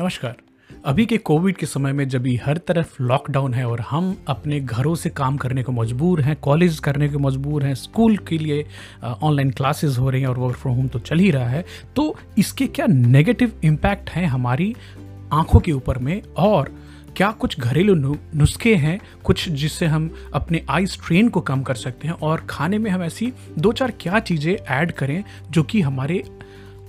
नमस्कार। अभी के कोविड के समय में जब हर तरफ़ लॉकडाउन है और हम अपने घरों से काम करने को मजबूर हैं कॉलेज करने को मजबूर हैं स्कूल के लिए ऑनलाइन क्लासेस हो रही हैं और वर्क फ्रॉम होम तो चल ही रहा है तो इसके क्या नेगेटिव इम्पैक्ट हैं हमारी आँखों के ऊपर में? और क्या कुछ घरेलू नुस्खे हैं कुछ जिससे हम अपने आई स्ट्रेन को कम कर सकते हैं? और खाने में हम ऐसी दो चार क्या चीज़ें ऐड करें जो कि हमारे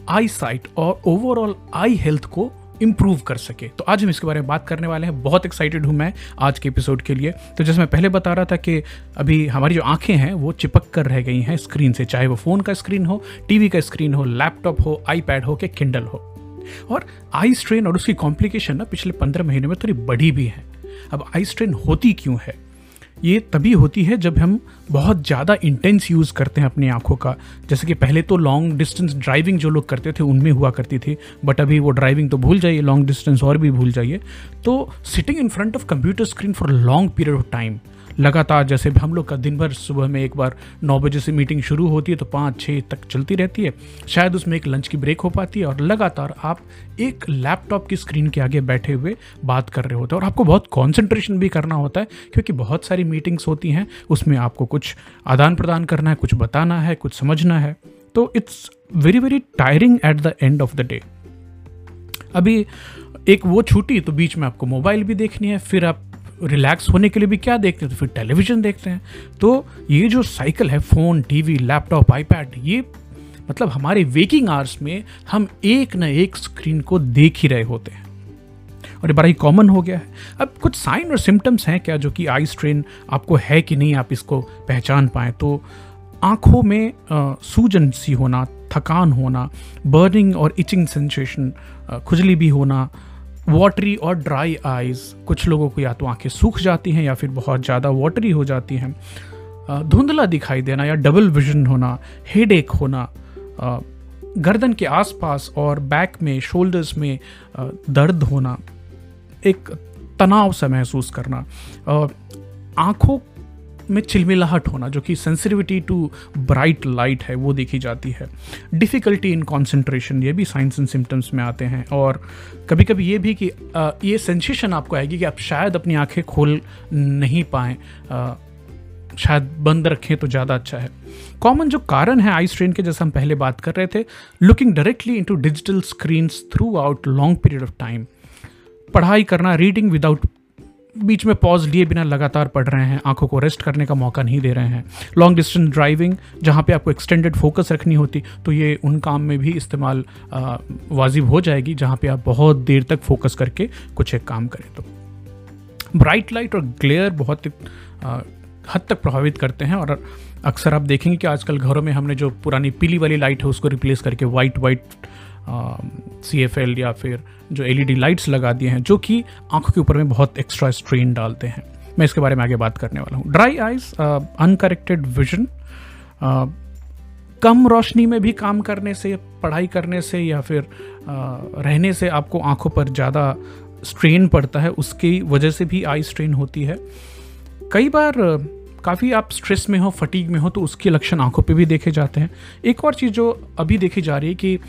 आई साइट और ओवरऑल आई हेल्थ को इम्प्रूव कर सके। तो आज हम इसके बारे में बात करने वाले हैं। बहुत एक्साइटेड हूँ मैं आज के एपिसोड के लिए। तो जैसे मैं पहले बता रहा था कि अभी हमारी जो आँखें हैं, वो चिपक कर रह गई हैं स्क्रीन से। चाहे वो फ़ोन का स्क्रीन हो टीवी का स्क्रीन हो लैपटॉप हो आईपैड हो, कि किंडल हो। और आई स्ट्रेन और उसकी कॉम्प्लिकेशन ना पिछले पंद्रह महीने में थोड़ी बढ़ी भी है। अब आई स्ट्रेन होती क्यों है? ये तभी होती है जब हम बहुत ज़्यादा इंटेंस यूज़ करते हैं अपनी आँखों का। जैसे कि पहले तो लॉन्ग डिस्टेंस ड्राइविंग जो लोग करते थे, उनमें हुआ करती थी बट अभी वो ड्राइविंग तो भूल जाइए लॉन्ग डिस्टेंस और भी भूल जाइए। तो sitting in front of computer screen for long period of time लगातार, जैसे हम लोग का दिन भर सुबह में एक बार नौ बजे से मीटिंग शुरू होती है तो पाँच छः तक चलती रहती है। शायद उसमें एक लंच की ब्रेक हो पाती है और लगातार आप एक लैपटॉप की स्क्रीन के आगे बैठे हुए बात कर रहे होते हैं। और आपको बहुत कॉन्सेंट्रेशन भी करना होता है, क्योंकि बहुत सारी मीटिंग्स होती हैं, उसमें आपको कुछ आदान प्रदान करना है, कुछ बताना है, कुछ समझना है। तो it's very very tiring at the end of the day अभी एक वो छुट्टी तो बीच में आपको मोबाइल भी देखनी है, फिर आप रिलैक्स होने के लिए भी क्या देखते हैं? तो फिर टेलीविज़न देखते हैं। तो ये जो साइकिल है, फ़ोन, टीवी, लैपटॉप, आईपैड, ये मतलब हमारे वेकिंग आवर्स में हम एक न एक स्क्रीन को देख ही रहे होते हैं। और ये बड़ा ही कॉमन हो गया है। अब कुछ साइन और सिम्टम्स हैं क्या जो कि आई स्ट्रेन आपको है कि नहीं, आप इसको पहचान पाएँ? तो आँखों में सूजन सी होना, थकान होना, बर्निंग और इचिंग सेंसेशन खुजली भी होना वाटरी और ड्राई आइज़ कुछ लोगों को या तो आँखें सूख जाती हैं या फिर बहुत ज़्यादा वाटरी हो जाती हैं। धुंधला दिखाई देना या डबल विजन होना हेड एक होना गर्दन के आसपास और बैक में शोल्डर्स में दर्द होना, एक तनाव सा महसूस करना आँखों में चिलमिलाहट होना जो कि सेंसिटिविटी टू ब्राइट लाइट है वो देखी जाती है। डिफ़िकल्टी इन कॉन्सेंट्रेशन ये भी साइंस एंड सिम्टम्स में आते हैं। और कभी कभी ये भी कि आ, ये सेंसेशन आपको आएगी कि आप शायद अपनी आँखें खोल नहीं पाएँ। शायद बंद रखें तो ज़्यादा अच्छा है। कॉमन जो कारण है आई स्ट्रेन के जैसे हम पहले बात कर रहे थे looking directly into digital screen throughout long period of time पढ़ाई करना रीडिंग विदाउट बीच में पॉज लिए बिना लगातार पढ़ रहे हैं, आँखों को रेस्ट करने का मौका नहीं दे रहे हैं। लॉन्ग डिस्टेंस ड्राइविंग जहाँ पे आपको एक्सटेंडेड फोकस रखनी होती तो ये उन काम में भी इस्तेमाल वाजिब हो जाएगी, जहाँ पे आप बहुत देर तक फोकस करके कुछ एक काम करें तो। ब्राइट लाइट और ग्लेयर बहुत हद तक प्रभावित करते हैं, और अक्सर आप देखेंगे कि आजकल घरों में हमने जो पुरानी पीली वाली लाइट है, उसको रिप्लेस करके white white C F L या फिर जो एल ई डी लाइट्स लगा दिए हैं जो कि आँखों के ऊपर में बहुत एक्स्ट्रा स्ट्रेन डालते हैं। मैं इसके बारे में आगे बात करने वाला हूँ। ड्राई आइज़ अनकरेक्टेड विजन कम रोशनी में भी काम करने से पढ़ाई करने से या फिर uh, रहने से आपको आँखों पर ज़्यादा स्ट्रेन पड़ता है उसकी वजह से भी आई स्ट्रेन होती है। कई बार काफ़ी आप स्ट्रेस में हो फटीक में हो तो उसके लक्षण आँखों पे भी देखे जाते हैं। एक और चीज़ जो अभी देखी जा रही है कि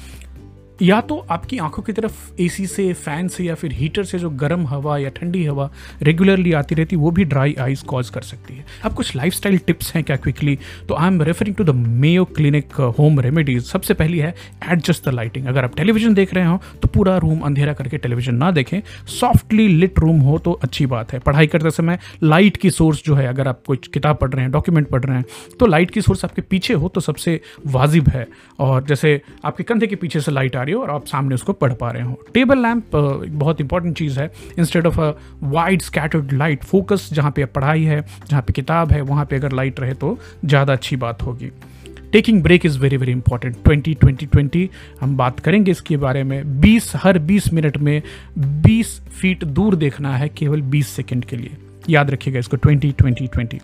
या तो आपकी आँखों की तरफ़ एसी से फ़ैन से या फिर हीटर से जो गर्म हवा या ठंडी हवा रेगुलरली आती रहती, वो भी ड्राई आइज़ कॉज कर सकती है। अब कुछ लाइफ टिप्स हैं क्या क्विकली तो I am referring to the Mayo Clinic home remedies सबसे पहली है एडजस्ट द लाइटिंग अगर आप टेलीविज़न देख रहे हो तो पूरा रूम अंधेरा करके टेलीविज़न ना देखें। सॉफ्टली लिट रूम हो तो अच्छी बात है। पढ़ाई करते समय लाइट की सोर्स जो है, अगर आप कोई किताब पढ़ रहे हैं डॉक्यूमेंट पढ़ रहे हैं तो लाइट की सोर्स आपके पीछे हो तो सबसे वाजिब है। और जैसे आपके कंधे के पीछे से लाइट आ रही रही हो और आप सामने उसको पढ़ पा रहे हो। टेबल लैंप बहुत इंपॉर्टेंट चीज़ है। Instead of a wide scattered light focus जहाँ पे पढ़ाई है, जहाँ पे किताब है, वहाँ पे अगर लाइट रहे तो ज़्यादा अच्छी बात होगी। Taking break is very very important twenty twenty twenty हम बात करेंगे इसके बारे में। बीस, हर बीस मिनट में बीस फीट दूर देखना है केवल बीस सेकेंड के लिए। याद रखिएगा इसको twenty twenty twenty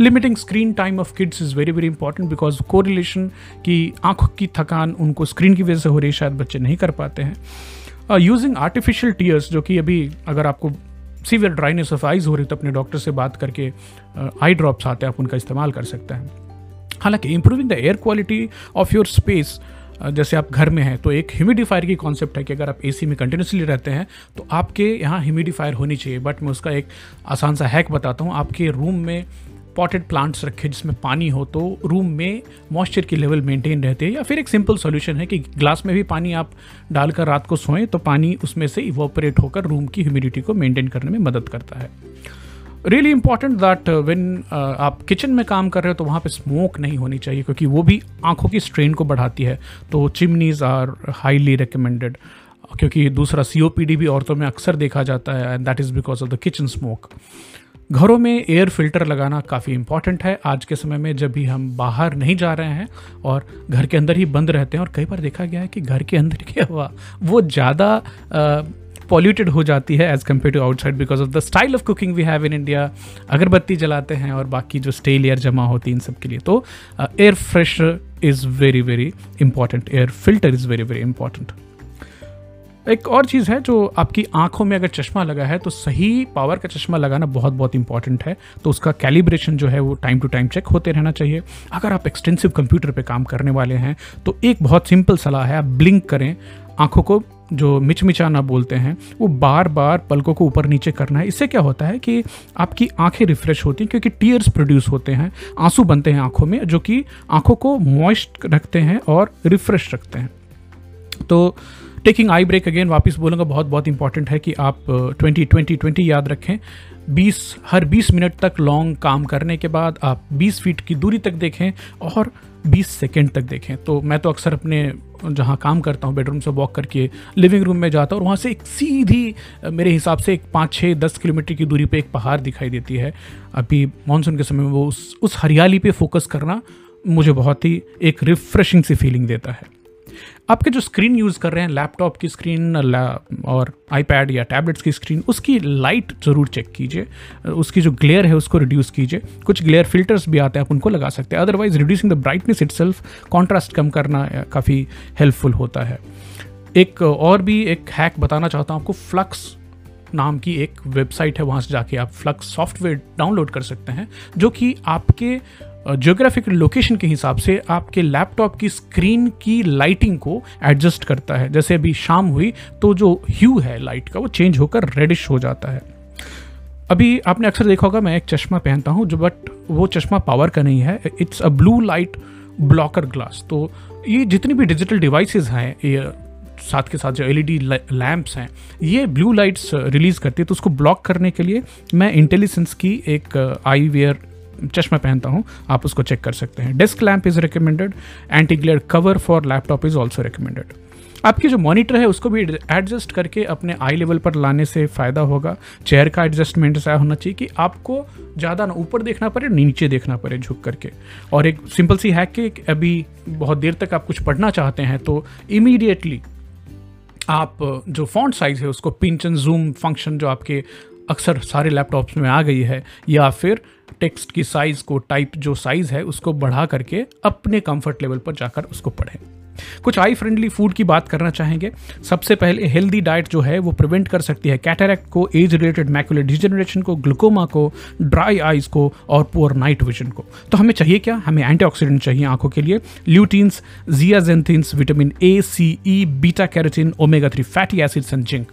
limiting screen time of kids is very very important because correlation की आँखों की थकान उनको स्क्रीन की वजह से हो रही शायद बच्चे नहीं कर पाते हैं। यूजिंग आर्टिफिशियल टीयर्स जो कि अभी अगर आपको सीवियर ड्राइनेस ऑफ़ आइज़ हो रही तो अपने डॉक्टर से बात करके आई uh, ड्रॉप्स आते हैं आप उनका इस्तेमाल कर सकते हैं। हालाँकि improving the air quality of your space जैसे आप घर में हैं तो एक ह्यूमिडिफायर की कॉन्सेप्ट है कि अगर आप एसी में कंटिन्यूसली रहते हैं तो आपके यहाँ ह्यूमिडिफायर होनी चाहिए बट मैं उसका एक आसान सा हैक बताता हूँ। आपके रूम में पॉटेड प्लांट्स रखे जिसमें पानी हो तो रूम में मॉइस्चर की लेवल मेंटेन रहते हैं या फिर एक सिंपल सॉल्यूशन है कि ग्लास में भी पानी आप डालकर रात को सोएँ तो पानी उसमें से इवोपरेट होकर रूम की ह्यूमिडिटी को मेंटेन करने में मदद करता है। रियली इंपॉर्टेंट दैट वेन आप किचन में काम कर रहे हो तो वहाँ पे स्मोक नहीं होनी चाहिए क्योंकि वो भी आँखों की स्ट्रेन को बढ़ाती है। तो चिमनीज आर हाईली रिकमेंडेड क्योंकि दूसरा सीओपीडी भी औरतों में अक्सर देखा जाता है and that is because of the kitchen smoke घरों में एयर फ़िल्टर लगाना काफ़ी इंपॉर्टेंट है। आज के समय में जब भी हम बाहर नहीं जा रहे हैं और घर के अंदर ही बंद रहते हैं और कई बार देखा गया है कि घर के अंदर की हवा वो ज़्यादा पॉल्यूटेड हो जाती है as compare to outside because of the style of cooking we have in India अगरबत्ती जलाते हैं और बाकी जो स्टेल एयर जमा होती है इन सब के लिए। तो air fresh is very very important air filter is very very important एक और चीज़ है जो आपकी आँखों में अगर चश्मा लगा है तो सही पावर का चश्मा लगाना बहुत बहुत इंपॉर्टेंट है। तो उसका कैलिब्रेशन जो है वो टाइम टू टाइम चेक होते रहना चाहिए। अगर आप एक्सटेंसिव कंप्यूटर पे काम करने वाले हैं तो एक बहुत सिंपल सलाह है, आप ब्लिंक करें। आँखों को जो मिचमिचाना बोलते हैं, वो बार बार पलकों को ऊपर नीचे करना है। इससे क्या होता है कि आपकी आँखें रिफ्रेश होती हैं, क्योंकि टीयर्स प्रोड्यूस होते हैं, आँसू बनते हैं आँखों में, जो कि आँखों को मॉइस्ट रखते हैं और रिफ्रेश रखते हैं। तो टेकिंग आई ब्रेक अगेन वापस बोलूँगा, बहुत बहुत इंपॉर्टेंट है कि आप ट्वेंटी ट्वेंटी ट्वेंटी याद रखें। 20 हर 20 मिनट तक लॉन्ग काम करने के बाद आप 20 फीट की दूरी तक देखें और 20 सेकेंड तक देखें। तो मैं तो अक्सर अपने, जहाँ काम करता हूँ बेडरूम से वॉक करके लिविंग रूम में जाता हूँ और वहाँ से एक सीधी मेरे हिसाब से एक पाँच, छः, दस किलोमीटर की दूरी पे एक पहाड़ दिखाई देती है। अभी मानसून के समय में वो उस उस हरियाली पे फोकस करना मुझे बहुत ही एक रिफ्रेशिंग सी फीलिंग देता है। आपके जो स्क्रीन यूज़ कर रहे हैं लैपटॉप की स्क्रीन और आईपैड या टैबलेट्स की स्क्रीन उसकी लाइट ज़रूर चेक कीजिए। उसकी जो ग्लेयर है, उसको रिड्यूस कीजिए। कुछ ग्लेयर फिल्टर्स भी आते हैं, आप उनको लगा सकते हैं। Otherwise reducing the brightness it contrast कम करना काफ़ी हेल्पफुल होता है। एक और भी एक हैक बताना चाहता हूँ आपको फ्लक्स नाम की एक वेबसाइट है, वहाँ से जाके आप फ्लक्स सॉफ्टवेयर डाउनलोड कर सकते हैं, जो कि आपके जियोग्राफिकल लोकेशन के हिसाब से आपके लैपटॉप की स्क्रीन की लाइटिंग को एडजस्ट करता है। जैसे अभी शाम हुई तो जो ह्यू है लाइट का, वो चेंज होकर रेडिश हो जाता है। अभी आपने अक्सर देखा होगा, मैं एक चश्मा पहनता हूँ, जो बट वो चश्मा पावर का नहीं है it's a blue light blocker glass तो ये जितनी भी डिजिटल डिवाइसेस हैं, ये साथ के साथ जो एलईडी लैंप्स हैं, ये ब्लू लाइट्स रिलीज़ करती है। तो उसको ब्लॉक करने के लिए मैं इंटेलिजेंस की एक आई वेयर चश्मा पहनता हूँ। आप उसको चेक कर सकते हैं। Desk lamp is recommended anti glare cover for laptop is also recommended आपकी जो मॉनिटर है, उसको भी एडजस्ट करके अपने आई लेवल पर लाने से फ़ायदा होगा। चेयर का एडजस्टमेंट ऐसा होना चाहिए कि आपको ज़्यादा ना ऊपर देखना पड़े, नीचे देखना पड़े झुक करके। और एक सिंपल सी हैक कि अभी बहुत देर तक आप कुछ पढ़ना चाहते हैं तो इमीडिएटली आप जो फॉन्ट साइज़ है, उसको पिंच एंड जूम फ़ंक्शन जो आपके अक्सर सारे लैपटॉप्स में आ गई है, या फिर टेक्स्ट की साइज़ को टाइप जो साइज़ है, उसको बढ़ा करके अपने कंफर्ट लेवल पर जाकर उसको पढ़ें। कुछ आई फ्रेंडली फ़ूड की बात करना चाहेंगे, सबसे पहले हेल्दी डाइट जो है वो प्रिवेंट कर सकती है कैटरेक्ट को एज रिलेटेड मैकुलर डिजेनरेशन को ग्लूकोमा को ड्राई आइज़ को और पुअर नाइट विजन को। तो हमें चाहिए क्या? हमें एंटीऑक्सीडेंट चाहिए आँखों के लिए। Luteins zeaxanthins vitamin A C E beta carotene omega three fatty acids and zinc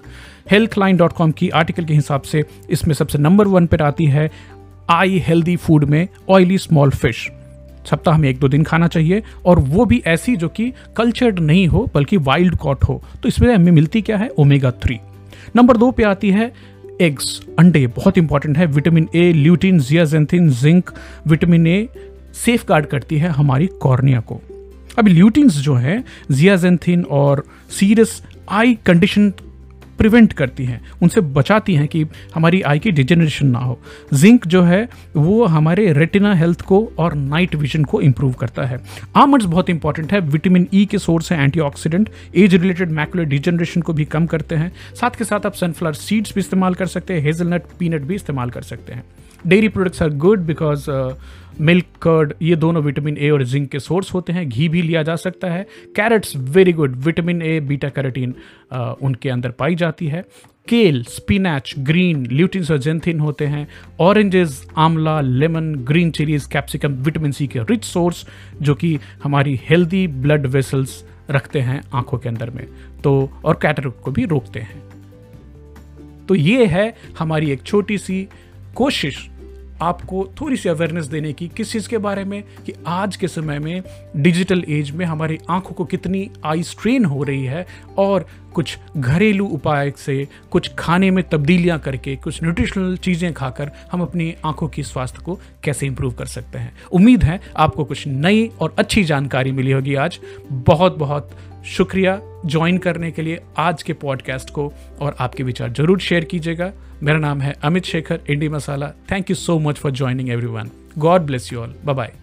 healthline dot com की आर्टिकल के हिसाब से इसमें सबसे नंबर वन पर आती है आई हेल्दी फ़ूड में ऑयली स्मॉल फ़िश सप्ताह में एक दो दिन खाना चाहिए, और वो भी ऐसी जो कि कल्चर्ड नहीं हो, बल्कि वाइल्ड कॉट हो। तो इसमें हमें मिलती क्या है? ओमेगा थ्री नंबर दो पे आती है एग्स अंडे, बहुत इंपॉर्टेंट है। Vitamin A lutein zeaxanthin zinc vitamin A safeguard करती है हमारी कॉर्निया को। अभी ल्यूटिन्स जो है जियाजेंथिन और सीरियस आई कंडीशन प्रिवेंट करती हैं, उनसे बचाती हैं कि हमारी आई की डिजेनरेशन ना हो। जिंक जो है, वो हमारे रेटिना हेल्थ को और नाइट विजन को इम्प्रूव करता है। आमंड्स बहुत इंपॉर्टेंट है विटामिन ई e के सोर्स हैं antioxidant age related macular degeneration को भी कम करते हैं। साथ के साथ आप सनफ्लावर सीड्स भी इस्तेमाल कर सकते हैं हेजलनट पीनट भी इस्तेमाल कर सकते हैं। Dairy products are good because milk, curd, ये दोनों विटामिन ए और जिंक के सोर्स होते हैं, घी भी लिया जा सकता है। Carrots, very good, vitamin A, beta carotene उनके अंदर पाई जाती है। केल, स्पिनैच, ग्रीन ल्यूटिन और जेंथिन होते हैं। Oranges, amla, lemon, green chillies capsicum, vitamin C के रिच सोर्स, जो कि हमारी हेल्दी ब्लड वेसल्स रखते हैं आँखों के अंदर में। तो और कैटरक को भी रोकते हैं। तो ये है हमारी एक छोटी सी कोशिश आपको थोड़ी सी अवेयरनेस देने की किस चीज़ के बारे में कि आज के समय में डिजिटल एज में हमारी आँखों को कितनी आई स्ट्रेन हो रही है और कुछ घरेलू उपाय से, कुछ खाने में तब्दीलियाँ करके, कुछ न्यूट्रिशनल चीज़ें खाकर हम अपनी आँखों की स्वास्थ्य को कैसे इम्प्रूव कर सकते हैं। उम्मीद है आपको कुछ नई और अच्छी जानकारी मिली होगी आज। बहुत बहुत शुक्रिया ज्वाइन करने के लिए आज के पॉडकास्ट को और आपके विचार ज़रूर शेयर कीजिएगा। मेरा नाम है Amit Shekhar, indie masala. Thank you so much for joining everyone God bless you all bye